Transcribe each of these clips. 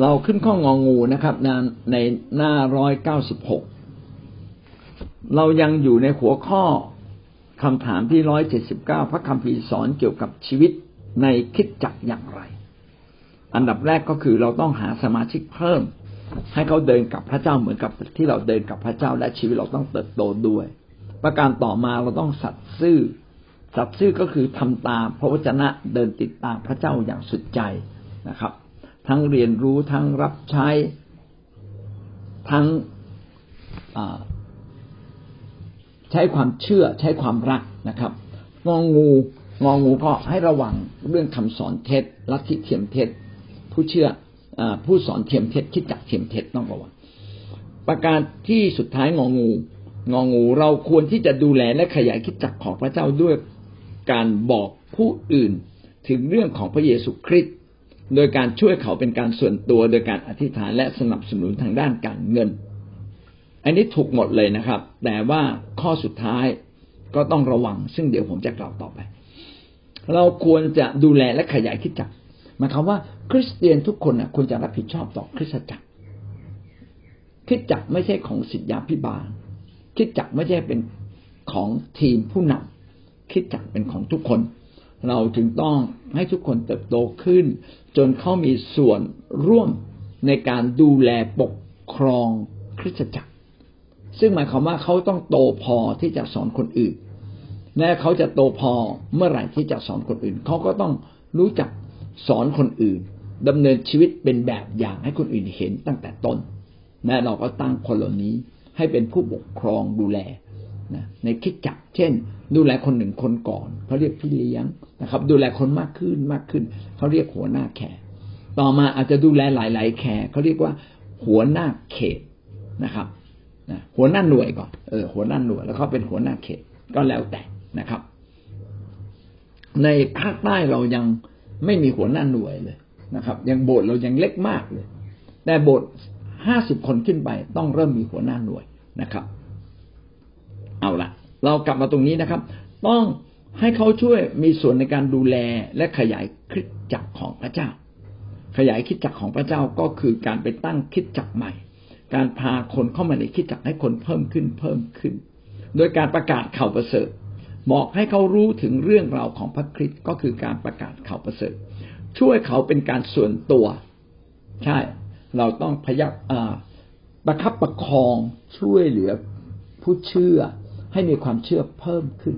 เราขึ้นข้ององูนะครับในหน้าร้อยเก้าสิบหกเรายังอยู่ในหัวข้อคำถามที่ร้อยเจ็ดสิบเก้าพระคัมภีร์สอนเกี่ยวกับชีวิตในคิดจักอย่างไร อันดับแรกก็คือเราต้องหาสมาชิกเพิ่ม ให้เขาเดินกับพระเจ้าเหมือนกับที่เราเดินกับพระเจ้าและชีวิตเราต้องเติบโตด้วย ประการต่อมาเราต้องสัตย์ซื่อ สัตย์ซื่อก็คือทำตามพระวจนะเดินติดตามพระเจ้าอย่างสุดใจนะครับ ทั้งเรียนรู้ทั้งรับใช้ ทั้งใช้ความเชื่อใช้ความรักนะครับงองูงองูก็ให้ระวังเรื่องคำสอนเท็จลัทธิเทียมเท็จ ผู้เชื่ออผู้สอนเทียมเท็จคิดจักเทียมเท็จต้องระวัง ประการที่สุดท้ายงองูงองูเราควรที่จะดูแลและขยายคิดจักของพระเจ้าด้วยการบอกผู้อื่นถึงเรื่องของพระเยซูคริสต์ โดยการช่วยเขาเป็นการส่วนตัวโดยการอธิษฐานและสนับสนุนทางด้านการเงิน อันนี้ถูกหมดเลยนะครับ แต่ว่าข้อสุดท้ายก็ต้องระวัง ซึ่งเดี๋ยวผมจะกล่าวต่อไป เราควรจะดูแลและขยายคิดจักหมายความว่า คริสเตียนทุกคนนะควรจะรับผิดชอบต่อคริสตจักรคิดจักไม่ใช่ของสิทธยาพิบาลคิดจักไม่ใช่เป็นของทีมผู้นำคิดจักเป็นของทุกคน เราจึงต้องให้ทุกคนเติบโตขึ้น จนเขามีส่วนร่วมในการดูแลปกครองคริสตจักร ซึ่งหมายความว่าเขาต้องโตพอที่จะสอนคนอื่นและเขาจะโตพอเมื่อไหร่ที่จะสอนคนอื่น เขาก็ต้องรู้จักสอนคนอื่นดำเนินชีวิตเป็นแบบอย่างให้คนอื่นเห็นตั้งแต่ต้นและเราก็ตั้งคนเหล่านี้ให้เป็นผู้ปกครองดูแล นะในคิดจักเช่น ดูแลคนหนึ่งคนก่อนเขาเรียกพี่เลี้ยงนะครับ ดูแลคนมากขึ้นมากขึ้นเขาเรียกหัวหน้าแขกต่อมาอาจจะดูแลหลาย ๆ แขกเขาเรียกว่า หัวหน้าเขตนะครับนะหัวหน้าหน่วยก่อนเออหัวหน้าหน่วยแล้วเขาเป็นหัวหน้าเขตก็แล้วแต่นะครับ ในภาคใต้เรายังไม่มีหัวหน้าหน่วยเลยนะครับ ยังโบสถ์เรายังเล็กมากเลย แต่โบสถ์ห้าสิบคนขึ้นไปต้องเริ่มมีหัวหน้าหน่วยนะครับ เอาละเรากลับมาตรงนี้นะครับ ต้องให้เขาช่วยมีส่วนในการดูแลและขยายคิดจักรของพระเจ้า ขยายคิดจักรของพระเจ้าก็คือการไปตั้งคิดจักรใหม่ การพาคนเข้ามาในคิดจักรให้คนเพิ่มขึ้นเพิ่มขึ้น โดยการประกาศข่าวประเสริฐบอกให้เขารู้ถึงเรื่องราวของพระคริสต์ก็คือการประกาศข่าวประเสริฐ ช่วยเขาเป็นการส่วนตัว ใช่ เราต้องพยักประคับประคองช่วยเหลือผู้เชื่อ ให้มีความเชื่อเพิ่มขึ้น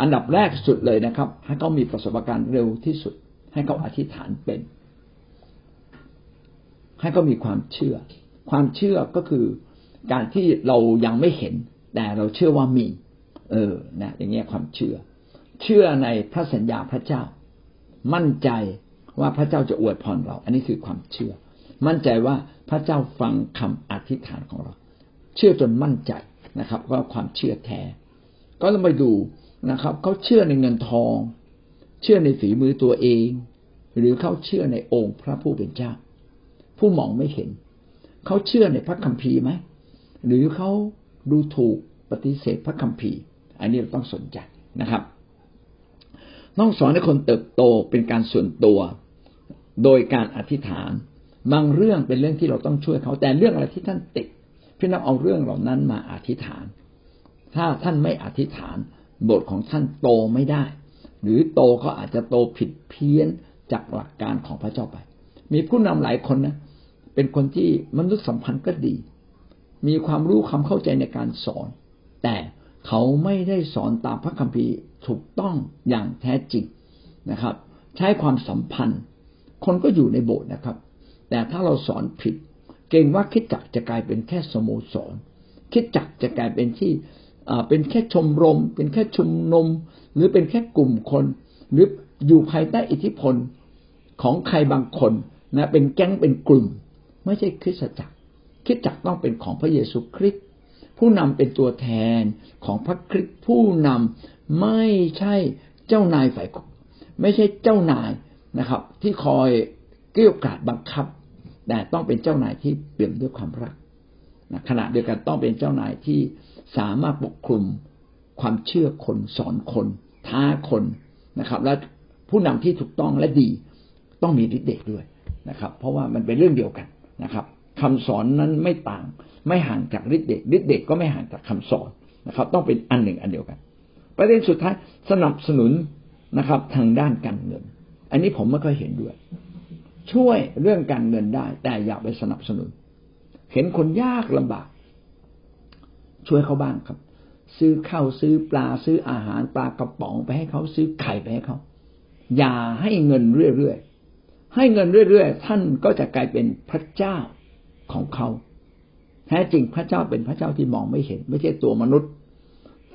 อันดับแรกสุดเลยนะครับ ให้เขามีประสบการณ์เร็วที่สุด ให้เขาอธิษฐานเป็น ให้เขามีความเชื่อ ความเชื่อก็คือการที่เรายังไม่เห็น แต่เราเชื่อว่ามี เออนะอย่างเงี้ยความเชื่อ เชื่อในพระสัญญาพระเจ้า มั่นใจว่าพระเจ้าจะอวยพรเรา อันนี้คือความเชื่อ มั่นใจว่าพระเจ้าฟังคำอธิษฐานของเรา เชื่อจนมั่นใจ นะครับว่าความเชื่อแท้ ก็ต้องไปดูนะครับเขาเชื่อในเงินทอง เชื่อในฝีมือตัวเอง หรือเขาเชื่อในองค์พระผู้เป็นเจ้า ผู้มองไม่เห็น เขาเชื่อในพระคัมภีร์ไหมหรือเขาดูถูกปฏิเสธพระคัมภีร์ อันนี้เราต้องสนใจนะครับต้องสอนให้คนเติบโตเป็นการส่วนตัว โดยการอธิษฐาน บางเรื่องเป็นเรื่องที่เราต้องช่วยเขาแต่เรื่องอะไรที่ท่านติด พี่น้องเอาเรื่องเหล่านั้นมาอธิษฐาน ถ้าท่านไม่อธิษฐานบทของท่านโตไม่ได้ หรือโตก็อาจจะโตผิดเพี้ยนจากหลักการของพระเจ้าไป มีผู้นำหลายคนนะ เป็นคนที่มนุษยสัมพันธ์ก็ดี มีความรู้ความเข้าใจในการสอน แต่เขาไม่ได้สอนตามพระคัมภีร์ถูกต้องอย่างแท้จริงนะครับ ใช้ความสัมพันธ์ คนก็อยู่ในโบสถ์นะครับ แต่ถ้าเราสอนผิด เก่งว่าคิดจักจะกลายเป็นแค่สโมสร คิดจักจะกลายเป็นที่เป็นแค่ชมรม เป็นแค่ชุมนุม หรือเป็นแค่กลุ่มคน หรืออยู่ภายใต้อิทธิพลของใครบางคนนะเป็นแก๊งเป็นกลุ่ม ไม่ใช่คริสตจักรคิดจักต้องเป็นของพระเยซูคริสต์ผู้นำเป็นตัวแทนของพระคริสต์ผู้นำไม่ใช่เจ้านายฝ่ายไม่ใช่เจ้านายนะครับ ที่คอยเกลี้ยกล่อมบังคับ แต่ต้องเป็นเจ้านายที่เปี่ยมด้วยความรักนะขณะเดียวกันต้องเป็นเจ้านายที่สามารถปกคลุมความเชื่อคนสอนคนท้าคนนะครับ และผู้นำที่ถูกต้องและดีต้องมีฤทธิ์เดชด้วยนะครับ เพราะว่ามันเป็นเรื่องเดียวกันนะครับคำสอนนั้นไม่ต่างไม่ห่างจากฤทธิ์เดชฤทธิ์เดชก็ไม่ห่างจากคำสอนนะครับ ต้องเป็นอันหนึ่งอันเดียวกัน ประเด็นสุดท้ายสนับสนุนนะครับ ทางด้านการเงิน อันนี้ผมไม่ค่อยเห็นด้วย ช่วยเรื่องการเงินได้ แต่อย่าไปสนับสนุน เห็นคนยากลำบาก ช่วยเขาบ้างครับ ซื้อข้าวซื้อปลาซื้ออาหารปลากระป๋องไปให้เขาซื้อไข่ไปให้เขาอย่าให้เงินเรื่อยๆให้เงินเรื่อยๆท่านก็จะกลายเป็นพระเจ้าของเขาแท้จริงพระเจ้าเป็นพระเจ้าที่มองไม่เห็น ไม่ใช่ตัวมนุษย์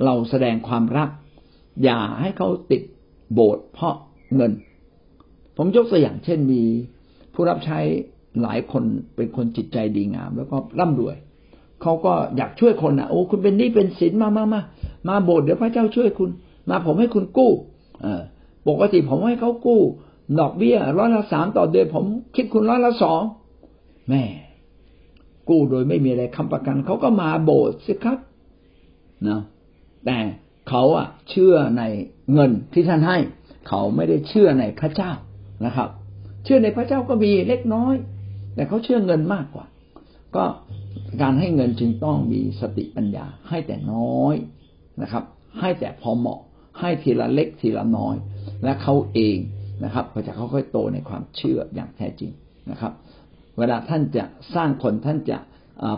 เราแสดงความรัก อย่าให้เขาติดโบสถ์เพราะเงิน ผมยกตัวอย่างเช่นมี ผู้รับใช้หลายคนเป็นคนจิตใจดีงาม แล้วก็ร่ำรวยเขาก็อยากช่วยคนนะโอ้คุณเป็นนี่เป็นสินมามามามาโบสถ์เดี๋ยวพระเจ้าช่วยคุณ มาผมให้คุณกู้เออปกติผมให้เขากู้ ดอกเบี้ยร้อยละสามต่อเดือนผมคิดคุณร้อยละสองแม่กู้โดยไม่มีอะไรคำประกันเขาก็มาโบสถ์สิครับนะแต่เขาอะเชื่อในเงินที่ท่านให้ เขาไม่ได้เชื่อในพระเจ้านะครับ เชื่อในพระเจ้าก็มีเล็กน้อย แต่เขาเชื่อเงินมากกว่า ก็การให้เงินจึงต้องมีสติปัญญา ให้แต่น้อยนะครับ ให้แต่พอเหมาะ ให้ทีละเล็กทีละน้อย และเขาเองนะครับก็จะค่อยๆโตในความเชื่ออย่างแท้จริงนะครับ เวลาท่านจะสร้างคนท่านจะ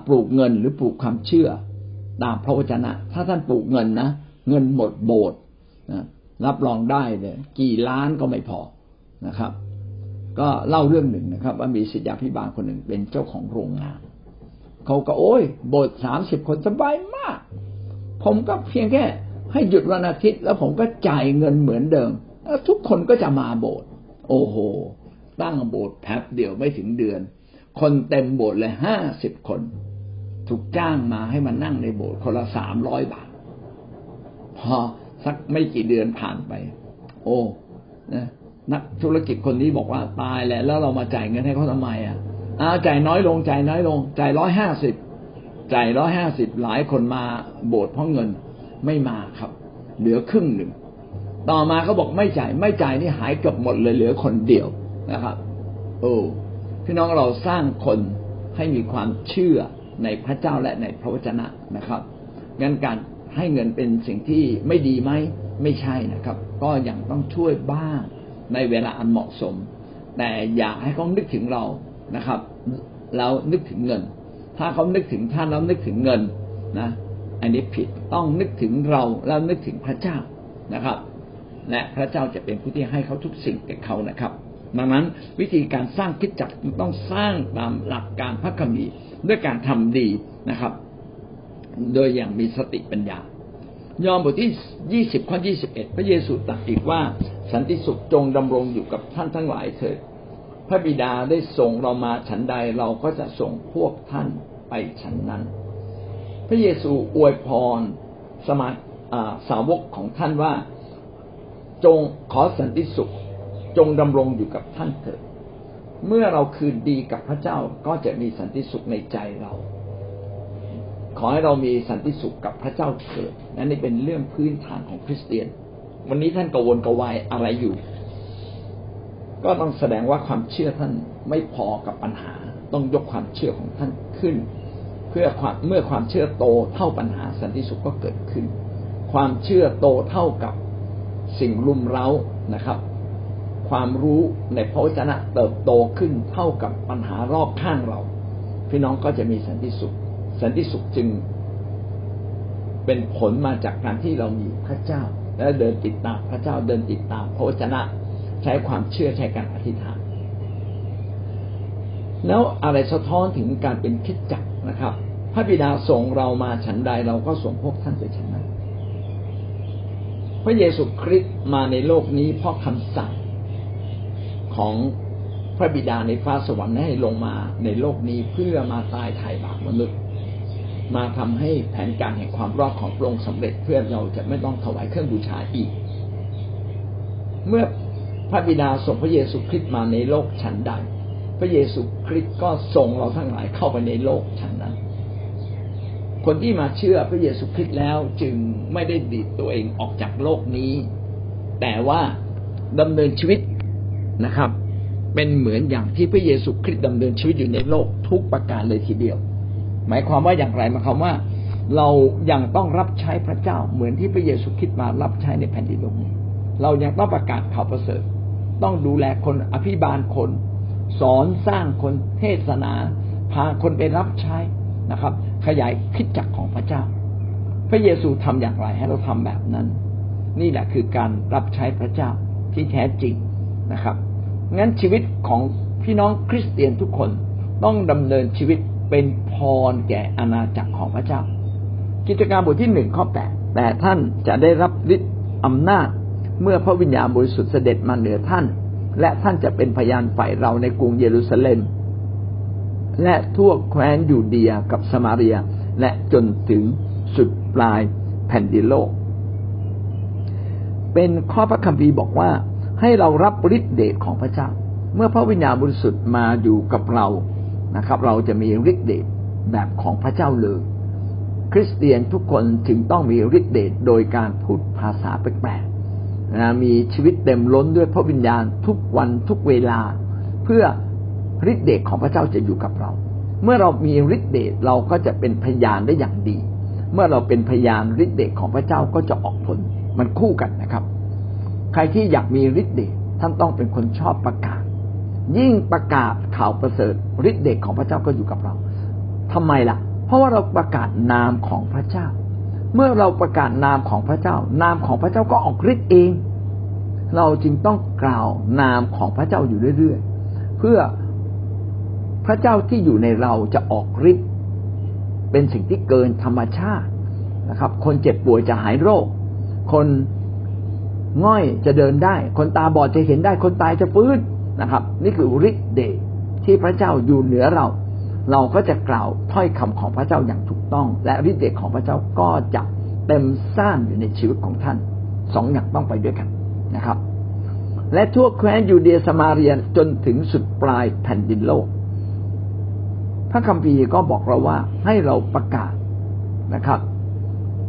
ปลูกเงินหรือปลูกความเชื่อ ตามพระวจนะ ถ้าท่านปลูกเงินนะเงินหมดโบสถ์รับรองได้เลยกี่ล้านก็ไม่พอนะครับ ก็เล่าเรื่องหนึ่งนะครับ ว่ามีศิษยาพิบาลคนหนึ่งเป็นเจ้าของโรงงานเขาก็โอ้ยโบสถ์สามสิบคนสบายมาก ผมก็เพียงแค่ให้หยุดวันอาทิตย์ แล้วผมก็จ่ายเงินเหมือนเดิมแล้วทุกคนก็จะมาโบสถ์โอ้โห ตั้งโบสถ์แป๊บเดียวไม่ถึงเดือน คนเต็มโบสถ์เลยห้าสิบคน ถูกจ้างมาให้มานั่งในโบสถ์คนละสามร้อยบาท พอสักไม่กี่เดือนผ่านไป โอ้นะ นักธุรกิจคนนี้บอกว่าตายแล้วแล้วเรามาจ่ายเงินให้เขาทำไมอะอาจ่ายน้อยลงจ่ายน้อยลงจ่ายร้อยห้าสิบจ่ายร้อยห้าสิบหลายคนมาโบสถ์เพราะเงินไม่มาครับ เหลือครึ่งหนึ่ง ต่อมาเขาบอกไม่จ่ายไม่จ่ายนี่หายเกือบหมดเลยเหลือคนเดียวนะครับโอ้พี่น้องเราสร้างคนให้มีความเชื่อในพระเจ้าและในพระวจนะนะครับงั้นการให้เงินเป็นสิ่งที่ไม่ดีไหมไม่ใช่นะครับ ก็ยังต้องช่วยบ้าง ในเวลาอันเหมาะสม แต่อย่าให้เขานึกถึงเรานะครับ แล้วนึกถึงเงิน ถ้าเขานึกถึงท่านแล้วนึกถึงเงินนะอันนี้ผิดต้องนึกถึงเราแล้วนึกถึงพระเจ้านะครับ และพระเจ้าจะเป็นผู้ที่ให้เขาทุกสิ่งแก่เขานะครับ ดังนั้นวิธีการสร้างคิดจักต้องสร้างตามหลักการพระคัมภีร์ด้วยการทำดีนะครับ โดยอย่างมีสติปัญญา ยอห์นบทที่ยี่สิบข้อยี่สิบเอ็ดพระเยซูตรัสอีกว่า สันติสุขจงดำรงอยู่กับท่านทั้งหลายเถิด พระบิดาได้ส่งเรามาฉันใดเราก็จะส่งพวกท่านไปฉันนั้น พระเยซูอวยพรสมาสาวกของท่านว่า จงขอสันติสุขจงดำรงอยู่กับท่านเถิด เมื่อเราคืนดีกับพระเจ้าก็จะมีสันติสุขในใจเรา ขอให้เรามีสันติสุขกับพระเจ้าเถิดนั่นนี่เป็นเรื่องพื้นฐานของคริสเตียน วันนี้ท่านกังวลกวายอะไรอยู่ ก็ต้องแสดงว่าความเชื่อท่านไม่พอกับปัญหา ต้องยกความเชื่อของท่านขึ้น เพื่อความเมื่อความเชื่อโตเท่าปัญหาสันติสุขก็เกิดขึ้น ความเชื่อโตเท่ากับสิ่งรุมเร้านะครับ ความรู้ในพระวจนะเติบโตขึ้นเท่ากับปัญหารอบข้างเรา พี่น้องก็จะมีสันติสุข สันติสุขจึงเป็นผลมาจากการที่เรามีพระเจ้า และเดินติดตามพระเจ้าเดินติดตามพระวจนะใช้ความเชื่อใช้การอธิษฐาน แล้วอะไรสะท้อนถึงการเป็นคิดจักนะครับ พระบิดาส่งเรามาฉันใดเราก็ส่งพวกท่านไปฉันนั้นพระเยซูคริสต์มาในโลกนี้เพราะคำสั่งของพระบิดาในฟ้าสวรรค์ให้ลงมาในโลกนี้เพื่อมาตายไถ่บาปมนุษย์ มาทำให้แผนการแห่งความรอดของพระองค์สำเร็จเพื่อเราจะไม่ต้องถวายเครื่องบูชาอีก เมื่อพระบิดาส่งพระเยซูคริสต์มาในโลกฉันใด พระเยซูคริสต์ก็ส่งเราทั้งหลายเข้าไปในโลกฉันนั้น คนที่มาเชื่อพระเยซูคริสต์แล้วจึงไม่ได้ดีดตัวเองออกจากโลกนี้ แต่ว่าดำเนินชีวิตนะครับ เป็นเหมือนอย่างที่พระเยซูคริสต์ดำเนินชีวิตอยู่ในโลกทุกประการเลยทีเดียว หมายความว่าอย่างไรหมายความว่า เรายังต้องรับใช้พระเจ้าเหมือนที่พระเยซูคริสต์มารับใช้ในแผ่นดินโลกนี้ เรายังต้องประกาศข่าวประเสริฐ ต้องดูแลคนอภิบาลคน สอนสร้างคนเทศนา พาคนไปรับใช้นะครับ ขยายคิดจักของพระเจ้า พระเยซูทำอย่างไรให้เราทำแบบนั้น นี่แหละคือการรับใช้พระเจ้าที่แท้จริงนะครับงั้นชีวิตของพี่น้องคริสเตียนทุกคนต้องดำเนินชีวิต เป็นพรแก่อาณาจักรของพระเจ้า กิจการบทที่หนึ่งข้อแปดแต่ท่านจะได้รับฤทธิ์อำนาจเมื่อพระวิญญาณบริสุทธิ์เสด็จมาเหนือท่าน และท่านจะเป็นพยานฝ่ายเราในกรุงเยรูซาเล็ม และทั่วแคว้นยูเดียกับสมาเรีย และจนถึงสุดปลายแผ่นดินโลก เป็นข้อพระคัมภีร์บอกว่าให้เรารับฤทธิ์เดชของพระเจ้า เมื่อพระวิญญาณบริสุทธิ์มาอยู่กับเรา นะครับ เราจะมีฤทธิ์เดชแบบของพระเจ้าเลย คริสเตียนทุกคนจึงต้องมีฤทธิ์เดชโดยการพูดภาษาแปลกๆนะมีชีวิตเต็มล้นด้วยพระวิญญาณทุกวันทุกเวลา เพื่อฤทธิ์เดชของพระเจ้าจะอยู่กับเรา เมื่อเรามีฤทธิ์เดชเราก็จะเป็นพยานได้อย่างดี เมื่อเราเป็นพยานฤทธิ์เดชของพระเจ้าก็จะออกผลมันคู่กันนะครับ ใครที่อยากมีฤทธิ์เดชท่านต้องเป็นคนชอบประกาศ ยิ่งประกาศข่าวประเสริฐฤทธิ์เดชของพระเจ้าก็อยู่กับเราทำไมล่ะ เพราะว่าเราประกาศนามของพระเจ้า เมื่อเราประกาศนามของพระเจ้า นามของพระเจ้าก็ออกฤทธิ์เอง เราจึงต้องกล่าวนามของพระเจ้าอยู่เรื่อยๆ เพื่อพระเจ้าที่อยู่ในเราจะออกฤทธิ์เป็นสิ่งที่เกินธรรมชาตินะครับ คนเจ็บป่วยจะหายโรค คนง่อยจะเดินได้ คนตาบอดจะเห็นได้ คนตายจะฟื้น นะครับ นี่คือฤทธิ์เดชที่พระเจ้าอยู่เหนือเรา เราก็จะกล่าวถ้อยคำของพระเจ้าอย่างถูกต้อง และฤทธิ์เดชของพระเจ้าก็จะเต็มสร้างอยู่ในชีวิตของท่านสองอย่างต้องไปด้วยกันนะครับ และทั่วแคว้นยูเดียสมาเรียจนถึงสุดปลายแผ่นดินโลก พระคัมภีร์ก็บอกเราว่าให้เราประกาศนะครับ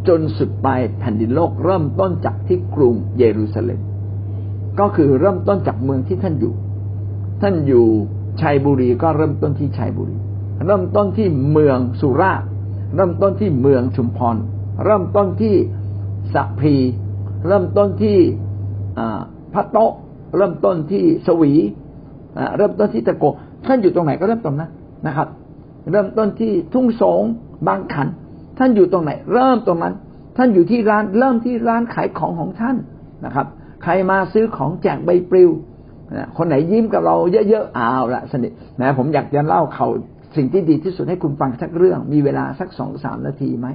จนสุดปลายแผ่นดินโลก เริ่มต้นจากที่กรุงเยรูซาเล็มก็คือเริ่มต้นจากเมืองที่ท่านอยู่ ท่านอยู่ชัยบุรีก็เริ่มต้นที่ชัยบุรี เริ่มต้นที่เมืองสุราษฎร์เริ่มต้นที่เมืองชุมพร เริ่มต้นที่สัพพี เริ่มต้นที่พระโตเริ่มต้นที่สวีเริ่มต้นที่ตะโกท่านอยู่ตรงไหนก็เริ่มตรงนั้นนะครับ เริ่มต้นที่ทุ่งสงบางขัน ท่านอยู่ตรงไหน เริ่มตรงนั้น ท่านอยู่ที่ร้านเริ่มที่ร้านขายของของท่านนะครับ ใครมาซื้อของแจกใบปลิว คนไหนยิ้มกับเราเยอะๆอ้าวละสนิทนะผมอยากจะเล่าเขาสิ่งที่ดีที่สุดให้คุณฟังสักเรื่อง มีเวลาสักสองสามนาทีไหม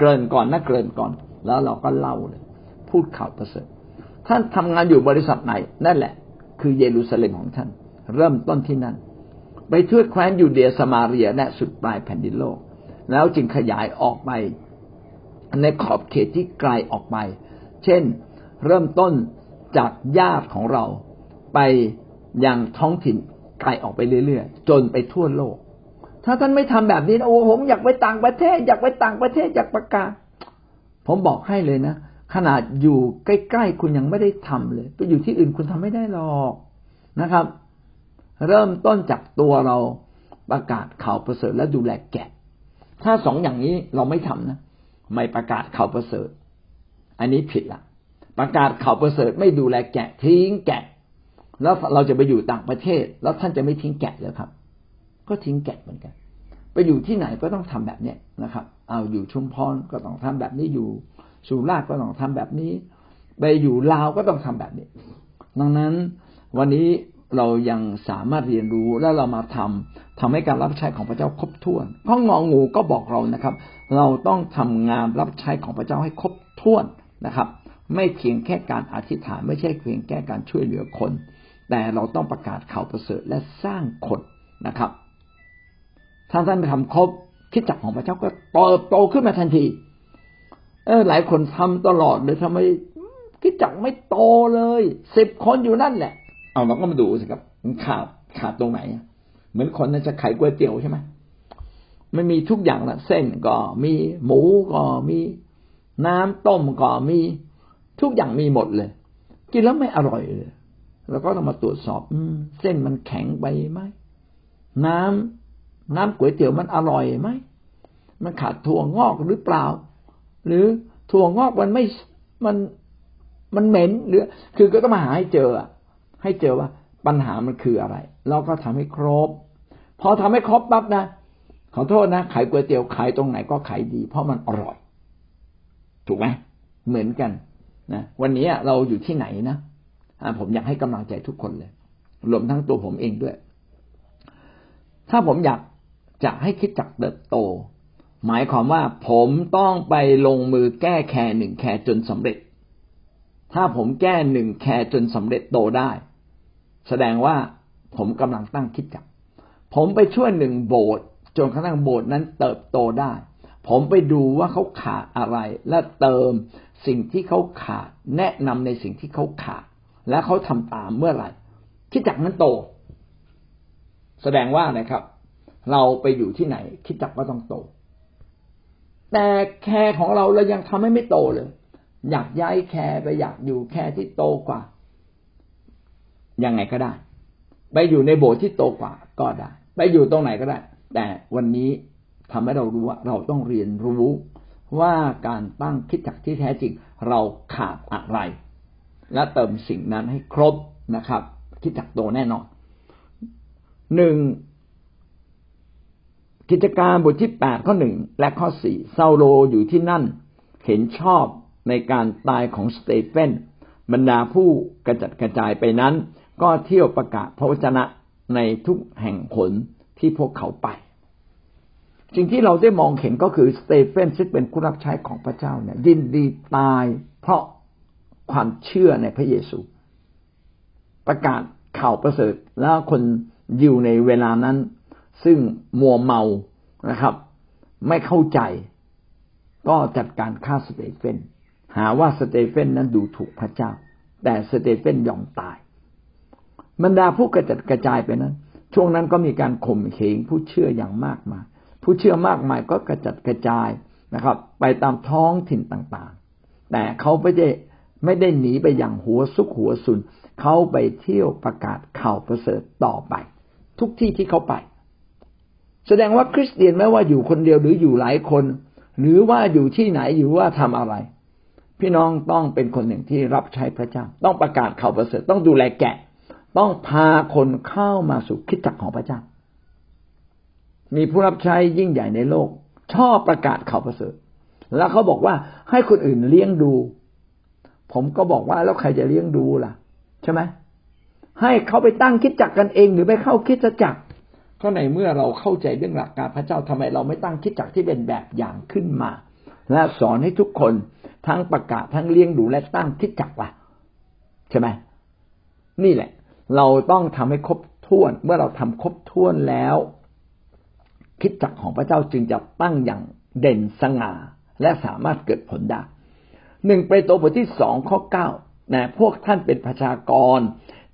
เกินก่อนนะเกินก่อน แล้วเราก็เล่าเลย พูดข่าวประเสริฐท่านทำงานอยู่บริษัทไหนนั่นแหละ คือเยรูซาเล็มของท่าน เริ่มต้นที่นั่น ไปทั่วแคว้นยูเดียสมาเรียและสุดปลายแผ่นดินโลก แล้วจึงขยายออกไปในขอบเขตที่ไกลออกไป เช่น เริ่มต้นจากญาติของเรา ไปยังท้องถิ่นไกลออกไปเรื่อยๆ จนไปทั่วโลก ถ้าท่านไม่ทำแบบนี้นะโอ้ผมอยากไปต่างประเทศ อยากไปต่างประเทศอยากประกาศ ผมบอกให้เลยนะขนาดอยู่ใกล้ๆคุณยังไม่ได้ทำเลย ไปอยู่ที่อื่นคุณทำไม่ได้หรอกนะครับ เริ่มต้นจากตัวเราประกาศข่าวประเสริฐและดูแลแกะ ถ้าสองอย่างนี้เราไม่ทำนะไม่ประกาศข่าวประเสริฐ อันนี้ผิดละประกาศข่าวประเสริฐไม่ดูแลแกะทิ้งแกะ แล้วเราจะไปอยู่ต่างประเทศ แล้วท่านจะไม่ทิ้งแกะเลยครับ ก็ทิ้งแกะเหมือนกัน ไปอยู่ที่ไหนก็ต้องทำแบบเนี้ยนะครับ เอาอยู่ชุมพรก็ต้องทำแบบนี้อยู่สุราษฎร์ก็ต้องทำแบบนี้ ไปอยู่ลาวก็ต้องทำแบบนี้ ดังนั้นวันนี้เรายังสามารถเรียนรู้และเรามาทำทำให้การรับใช้ของพระเจ้าครบถ้วนเพราะงองูก็บอกเรานะครับ เราต้องทำงานรับใช้ของพระเจ้าให้ครบถ้วนนะครับ ไม่เพียงแค่การอธิษฐานไม่ใช่เพียงแค่การช่วยเหลือคน แต่เราต้องประกาศข่าวประเสริฐและสร้างคนนะครับ ถ้าท่านทำครบคิดจักของพระเจ้าก็เติบโตขึ้นมาทันที เออหลายคนทำตลอดเลยทำไมคิดจักไม่โตเลยสิบคนอยู่นั่นแหละ เอาเราก็มาดูสิครับขาดขาดตรงไหนเหมือนคนนั้นจะขายก๋วยเตี๋ยวใช่ไหมไม่มีทุกอย่างละเส้นก็มีหมูก็มีน้ำต้มก็มีทุกอย่างมีหมดเลย กินแล้วไม่อร่อยเลย เราก็ต้องมาตรวจสอบอเส้นมันแข็งไปไหมน้ำน้ำก๋วยเตี๋ยวมันอร่อยไหมมันขาดถั่วงอกหรือเปล่า หรือถั่วงอกมันไม่มันมันเหม็นหรือ คือก็ต้องมาหาให้เจอให้เจอว่าปัญหามันคืออะไร เราก็ทำให้ครบ พอทำให้ครบปั๊บนะขอโทษนะขายก๋วยเตี๋ยวขายตรงไหนก็ขายดี เพราะมันอร่อย ถูกไหมเหมือนกันนะวันนี้เราอยู่ที่ไหนนะ ผมอยากให้กำลังใจทุกคนเลยรวมทั้งตัวผมเองด้วย ถ้าผมอยากจะให้คิดจักเติบโต หมายความว่าผมต้องไปลงมือแก้แค่หนึ่งแค่จนสำเร็จ ถ้าผมแก้หนึ่งแค่จนสำเร็จโตได้ แสดงว่าผมกำลังตั้งคิดจัก ผมไปช่วยหนึ่งโบสถ์จนกระทั่งโบสถ์นั้นเติบโตได้ ผมไปดูว่าเขาขาดอะไร และเติมสิ่งที่เขาขาด แนะนำในสิ่งที่เขาขาด และเขาทำตามเมื่อไหร่คริสตจักรนั้นโต แสดงว่านะครับ เราไปอยู่ที่ไหน คริสตจักรก็ต้องโต แต่ care ของเราเรายังทำให้ไม่โตเลย อยากย้าย care ไปอยากอยู่ care ที่โตกว่ายังไงก็ได้ ไปอยู่ในโบสถ์ที่โตกว่าก็ได้ ไปอยู่ตรงไหนก็ได้ แต่วันนี้ทำให้เรารู้ว่าเราต้องเรียนรู้ว่าการตั้งคิดจักที่แท้จริง เราขาดอะไร และเติมสิ่งนั้นให้ครบนะครับ คิดจักโตแน่นอนหนึ่งกิจการบทที่แปดข้อหนึ่งและข้อสี่เซาโลอยู่ที่นั่นเห็นชอบในการตายของสเตเฟนบรรดาผู้กระจัดกระจายไปนั้น ก็เที่ยวประกาศพระวจนะในทุกแห่งหนที่พวกเขาไป สิ่งที่เราได้มองเห็นก็คือสเตเฟนซึ่งเป็นผู้รับใช้ของพระเจ้าเนี่ยยินดีตายเพราะ ความเชื่อในพระเยซู ประกาศข่าวประเสริฐแล้วคนอยู่ในเวลานั้น ซึ่งมัวเมานะครับ ไม่เข้าใจ ก็จัดการฆ่าสเตเฟนหาว่าสเตเฟนนั้นดูถูกพระเจ้า แต่สเตเฟนยอมตายบรรดาผู้กระจัดกระจายไปนั้น ช่วงนั้นก็มีการข่มเหงผู้เชื่ออย่างมากมาย ผู้เชื่อมากมายก็กระจัดกระจายนะครับ ไปตามท้องถิ่นต่างๆ แต่เขาไม่ได้ ไม่ได้หนีไปอย่างหัวซุกหัวซุน เขาไปเที่ยวประกาศข่าวประเสริฐต่อไป ทุกที่ที่เขาไป แสดงว่าคริสเตียนไม่ว่าอยู่คนเดียวหรืออยู่หลายคน หรือว่าอยู่ที่ไหนอยู่ว่าทำอะไร พี่น้องต้องเป็นคนหนึ่งที่รับใช้พระเจ้า ต้องประกาศข่าวประเสริฐต้องดูแลแกะ ต้องพาคนเข้ามาสู่คิดจักของพระเจ้า มีผู้รับใช้ยิ่งใหญ่ในโลก ชอบประกาศข่าวประเสริฐ แล้วเขาบอกว่าให้คนอื่นเลี้ยงดู ผมก็บอกว่าแล้วใครจะเลี้ยงดูล่ะ ใช่ไหมให้เขาไปตั้งคิดจักกันเอง หรือไปเข้าคิดจักก็ในเมื่อเราเข้าใจเรื่องหลักการพระเจ้าทำไมเราไม่ตั้งคิดจักที่เป็นแบบอย่างขึ้นมา และสอนให้ทุกคนทั้งประกาศทั้งเลี้ยงดูและตั้งคิดจักล่ะ ใช่ไหมนี่แหละ เราต้องทำให้ครบถ้วน เมื่อเราทำครบถ้วนแล้ว คิดจักของพระเจ้าจึงจะตั้งอย่างเด่นสง่าและสามารถเกิดผลได้ หนึ่งไปโตบทที่สองข้อเก้านะพวกท่านเป็นประชากร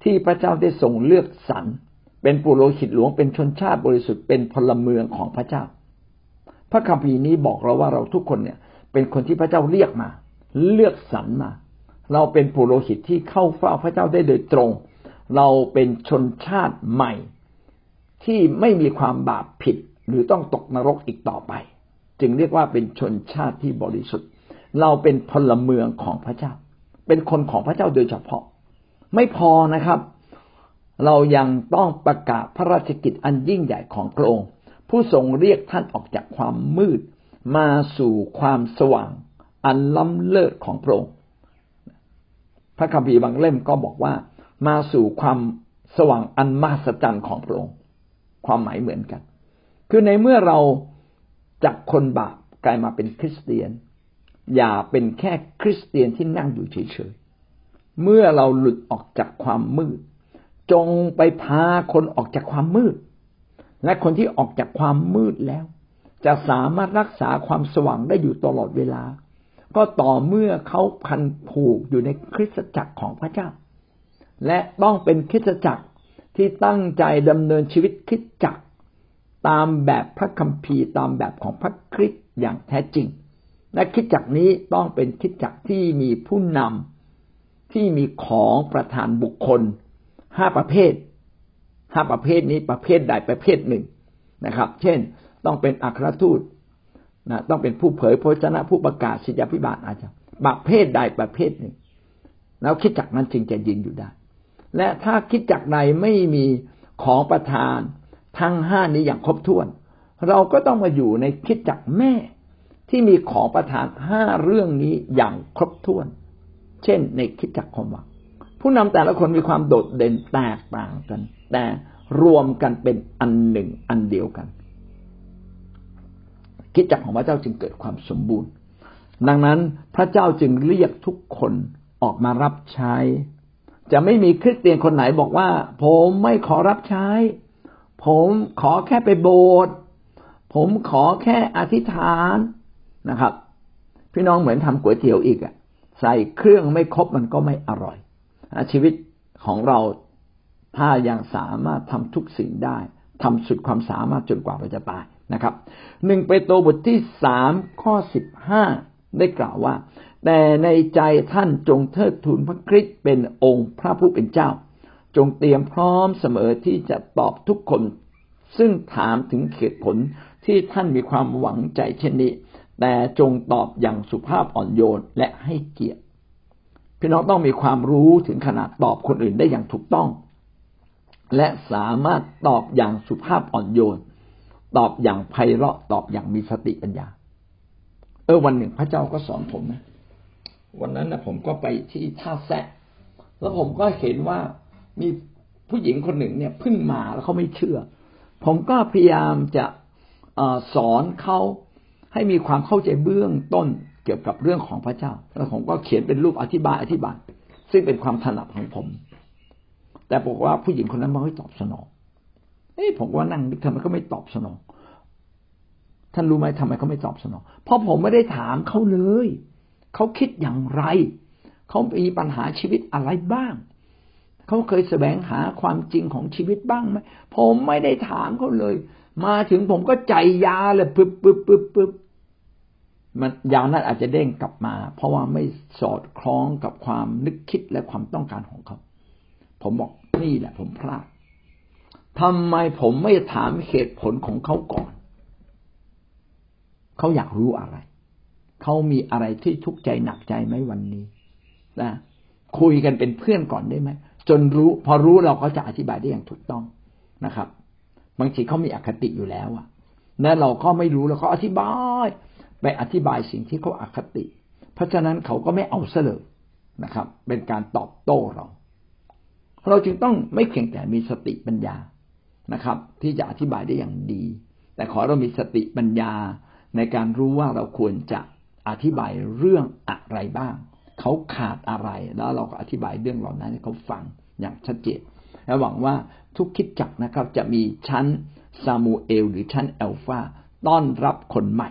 ที่พระเจ้าได้ทรงเลือกสรรเป็นปุโรหิตหลวงเป็นชนชาติบริสุทธิ์เป็นพลเมืองของพระเจ้า พระคัมภีร์นี้บอกเราว่าเราทุกคนเนี่ย เป็นคนที่พระเจ้าเรียกมา เลือกสรรมา เราเป็นปุโรหิตที่เข้าเฝ้าพระเจ้าได้โดยตรง เราเป็นชนชาติใหม่ ที่ไม่มีความบาปผิดหรือต้องตกนรกอีกต่อไป จึงเรียกว่าเป็นชนชาติที่บริสุทธิ์ เราเป็นพลเมืองของพระเจ้า เป็นคนของพระเจ้าโดยเฉพาะ ไม่พอนะครับ เรายังต้องประกาศพระราชกิจอันยิ่งใหญ่ของพระองค์ ผู้ทรงเรียกท่านออกจากความมืด มาสู่ความสว่าง อันล้ำเลิศของพระองค์ พระคัมภีร์บางเล่มก็บอกว่า มาสู่ความสว่างอันมหัศจรรย์ของพระองค์ ความหมายเหมือนกัน คือในเมื่อเราจากคนบาปกลายมาเป็นคริสเตียน อย่าเป็นแค่คริสเตียนที่นั่งอยู่เฉยๆ เมื่อเราหลุดออกจากความมืด จงไปพาคนออกจากความมืด และคนที่ออกจากความมืดแล้ว จะสามารถรักษาความสว่างได้อยู่ตลอดเวลา ก็ต่อเมื่อเขาพันผูกอยู่ในคริสตจักรของพระเจ้า และต้องเป็นคริสตจักรที่ตั้งใจดำเนินชีวิตคริสตจักร ตามแบบพระคัมภีร์ตามแบบของพระคริสต์อย่างแท้จริง และคิดจักนี้ต้องเป็นคิดจักที่มีผู้นำที่มีของประธานบุคคลห้าประเภทห้าประเภทนี้ประเภทใดประเภทหนึ่งนะครับ เช่น ต้องเป็นอัครทูตนะต้องเป็นผู้เผยพระชนะผู้ประกาศสิทธิพิบาลอาจจะประเภทใดประเภทหนึ่ง แล้วคิดจักนั้นจึงจะยืนอยู่ได้ และถ้าคิดจักใดไม่มีของประทานทั้งห้านี้อย่างครบถ้วน เราก็ต้องมาอยู่ในคิดจักแม่ ที่มีของประทานห้าเรื่องนี้อย่างครบถ้วน เช่น ในคิดจักความหวังผู้นำแต่ละคนมีความโดดเด่นแตกต่างกัน แต่รวมกันเป็นอันหนึ่งอันเดียวกัน คิดจักของพระเจ้าจึงเกิดความสมบูรณ์ ดังนั้นพระเจ้าจึงเรียกทุกคนออกมารับใช้ จะไม่มีคริสเตียนคนไหนบอกว่า ผมไม่ขอรับใช้ ผมขอแค่ไปโบสถ์ผมขอแค่อธิษฐาน นะครับ พี่น้องเหมือนทำก๋วยเตี๋ยวอีกอะใส่เครื่องไม่ครบมันก็ไม่อร่อย ชีวิตของเราถ้ายังสามารถทำทุกสิ่งได้ทำสุดความสามารถจนกว่าเราจะตายนะครับหนึ่งเปโตรบทที่สามข้อสิบห้าได้กล่าวว่า แต่ในใจท่านจงเทิดทูนพระคริสต์เป็นองค์พระผู้เป็นเจ้า จงเตรียมพร้อมเสมอที่จะตอบทุกคน ซึ่งถามถึงเหตุผลที่ท่านมีความหวังใจเช่นนี้ แต่จงตอบอย่างสุภาพอ่อนโยนและให้เกียรติพี่น้องต้องมีความรู้ถึงขนาดตอบคนอื่นได้อย่างถูกต้อง และสามารถตอบอย่างสุภาพอ่อนโยน ตอบอย่างไพเราะตอบอย่างมีสติปัญญา เออวันหนึ่งพระเจ้าก็สอนผมนะวันนั้นนะผมก็ไปที่ท่าแซะแล้วผมก็เห็นว่ามีผู้หญิงคนหนึ่งเนี่ยเพิ่งมาแล้วเขาไม่เชื่อ ผมก็พยายามจะอสอนเขา ให้มีความเข้าใจเบื้องต้นเกี่ยวกับเรื่องของพระเจ้า แล้วผมก็เขียนเป็นรูปอธิบายอธิบาย ซึ่งเป็นความถนัดของผม แต่บอกว่าผู้หญิงคนนั้นไม่ตอบสนองเอ้ผมว่านั่งนึกทำไมก็ไม่ตอบสนอง ท่านรู้ไหมทำไมเขาไม่ตอบสนอง เพราะผมไม่ได้ถามเขาเลย เขาคิดอย่างไร เขามีปัญหาชีวิตอะไรบ้าง เขาเคยแสวงหาความจริงของชีวิตบ้างไหมผมไม่ได้ถามเขาเลย มาถึงผมก็ใจยาเลยปึ๊บปึ๊บปึ๊บปึ๊บ มันยาวนั้นอาจจะเด้งกลับมา เพราะว่าไม่สอดคล้องกับความนึกคิดและความต้องการของเขา ผมบอกนี่แหละ ผมพลาดทำไมผมไม่ถามเหตุผลของเขาก่อน เขาอยากรู้อะไร เขามีอะไรที่ทุกข์ใจหนักใจไหมวันนี้นะคุยกันเป็นเพื่อนก่อนได้ไหมจนรู้ พอรู้เราก็จะอธิบายได้อย่างถูกต้องนะครับ บางทีเขามีอคติอยู่แล้วอะและเราก็ไม่รู้แล้วก็อธิบาย ไปอธิบายสิ่งที่เขาอาคติ เพราะฉะนั้นเขาก็ไม่เอาเสลยนะครับ เป็นการตอบโต้เรา เราจึงต้องไม่เพียงแต่มีสติปัญญานะครับ ที่จะอธิบายได้อย่างดี แต่ขอเรามีสติปัญญาในการรู้ว่าเราควรจะอธิบายเรื่องอะไรบ้าง เขาขาดอะไรแล้วเราก็อธิบายเรื่องเหล่านั้นให้เขาฟังอย่างชัดเจนและหวังว่าทุกคิดจักนะครับ จะมีชั้นซามูเอลหรือชั้นเอลฟาต้อนรับคนใหม่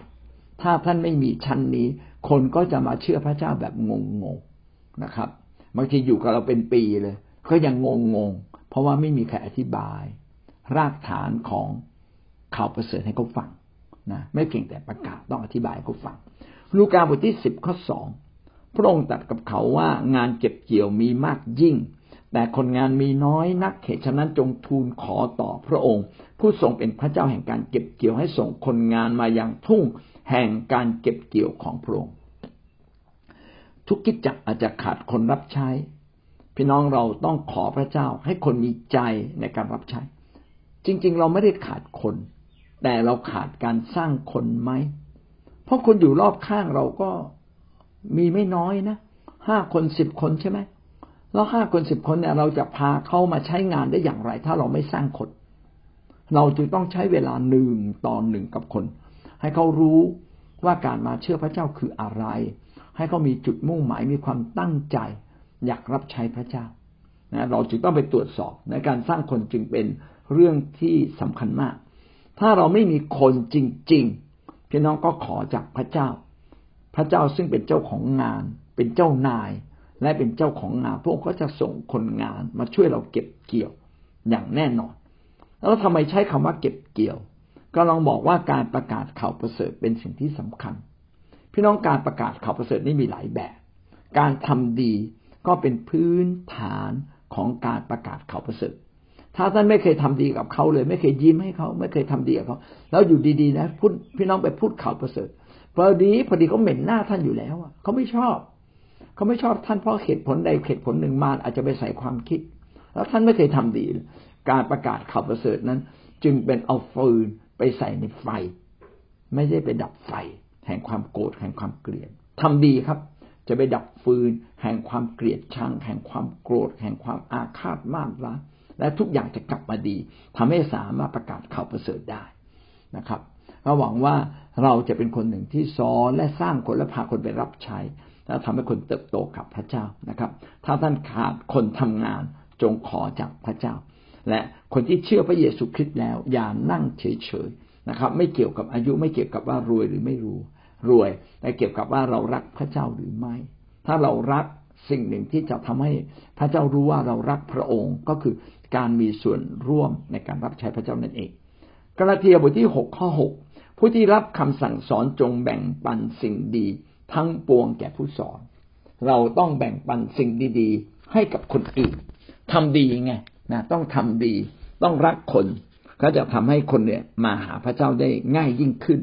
ถ้าท่านไม่มีชั้นนี้ คนก็จะมาเชื่อพระเจ้าแบบงงๆนะครับบางทีอยู่กับเราเป็นปีเลย ก็ยังงงๆเพราะว่าไม่มีใครอธิบาย รากฐานของข่าวประเสริฐให้เขาฟังนะไม่เพียงแต่ประกาศต้องอธิบายให้เขาฟัง ลูกาบทที่สิบข้อสองพระองค์ตรัสกับเขาว่างานเก็บเกี่ยวมีมากยิ่ง แต่คนงานมีน้อยนักเหตุฉะนั้นจงทูลขอต่อพระองค์ ผู้ทรงเป็นพระเจ้าแห่งการเก็บเกี่ยวให้ส่งคนงานมายังทุ่ง แห่งการเก็บเกี่ยวของพระองค์ทุกกิจจักอาจจะขาดคนรับใช้ พี่น้องเราต้องขอพระเจ้าให้คนมีใจในการรับใช้ จริง ๆ เราไม่ได้ขาดคน แต่เราขาดการสร้างคนไหม เพราะคนอยู่รอบข้างเราก็มีไม่น้อยนะห้าคนสิบคนใช่ไหมแล้วห้าคนสิบคนเนี่ยเราจะพาเขามาใช้งานได้อย่างไร ถ้าเราไม่สร้างคน เราจึงต้องใช้เวลาหนึ่งต่อหนึ่งกับคน ให้เขารู้ว่าการมาเชื่อพระเจ้าคืออะไร ให้เขามีจุดมุ่งหมายมีความตั้งใจ อยากรับใช้พระเจ้านะเราจึงต้องไปตรวจสอบในการสร้างคนจึงเป็นเรื่องที่สำคัญมาก ถ้าเราไม่มีคนจริงๆพี่น้องก็ขอจากพระเจ้า พระเจ้าซึ่งเป็นเจ้าของงาน เป็นเจ้านาย และเป็นเจ้าของงานพวกก็จะส่งคนงานมาช่วยเราเก็บเกี่ยวอย่างแน่นอน แล้วทำไมใช้คำว่าเก็บเกี่ยว ก็ลองบอกว่าการประกาศข่าวประเสริฐเป็นสิ่งที่สำคัญ พี่น้องการประกาศข่าวประเสริฐนี่มีหลายแบบ การทำดีก็เป็นพื้นฐานของการประกาศข่าวประเสริฐ ถ้าท่านไม่เคยทำดีกับเขาเลย ไม่เคยยิ้มให้เขา ไม่เคยทำดีกับเขา แล้วอยู่ดีๆนะพูดพี่น้องไปพูดข่าวประเสริฐพอดีพอดีเขาเหม็นหน้าท่านอยู่แล้วเขาไม่ชอบเขาไม่ชอบท่านเพราะเหตุผลใดเหตุผลหนึ่งมาอาจจะไปใส่ความคิด แล้วท่านไม่เคยทำดี การประกาศข่าวประเสริฐนั้น จึงเป็นเอาฟืน ไปใส่ในไฟ ไม่ใช่ไปดับไฟ แห่งความโกรธแห่งความเกลียดทำดีครับ จะไปดับฟืน แห่งความเกลียดชังแห่งความโกรธ แห่งความอาฆาตมาร้าและทุกอย่างจะกลับมาดีทำให้สามารถประกาศข่าวประเสริฐได้นะครับก็หวังว่าเราจะเป็นคนหนึ่งที่สอนและสร้างคนและพาคนไปรับใช้แล้วทำให้คนเติบโตกับพระเจ้านะครับ ถ้าท่านขาดคนทำงานจงขอจากพระเจ้า และคนที่เชื่อพระเยซูคริสต์แล้ว อย่านั่งเฉยๆนะครับ ไม่เกี่ยวกับอายุไม่เกี่ยวกับว่ารวยหรือไม่รู้รวย แต่เกี่ยวกับว่าเรารักพระเจ้าหรือไม่ ถ้าเรารักสิ่งหนึ่งที่จะทำให้พระเจ้ารู้ว่าเรารักพระองค์ก็คือการมีส่วนร่วมในการรับใช้พระเจ้านั่นเอง กาลาเทียบทที่หกข้อหกผู้ที่รับคำสั่งสอนจงแบ่งปันสิ่งดี ทั้งปวงแก่ผู้สอน เราต้องแบ่งปันสิ่งดี ๆ ให้กับคนอื่นทำดีไง นะต้องทำดี ต้องรักคน ก็จะทำให้คนเนี่ยมาหาพระเจ้าได้ง่ายยิ่งขึ้น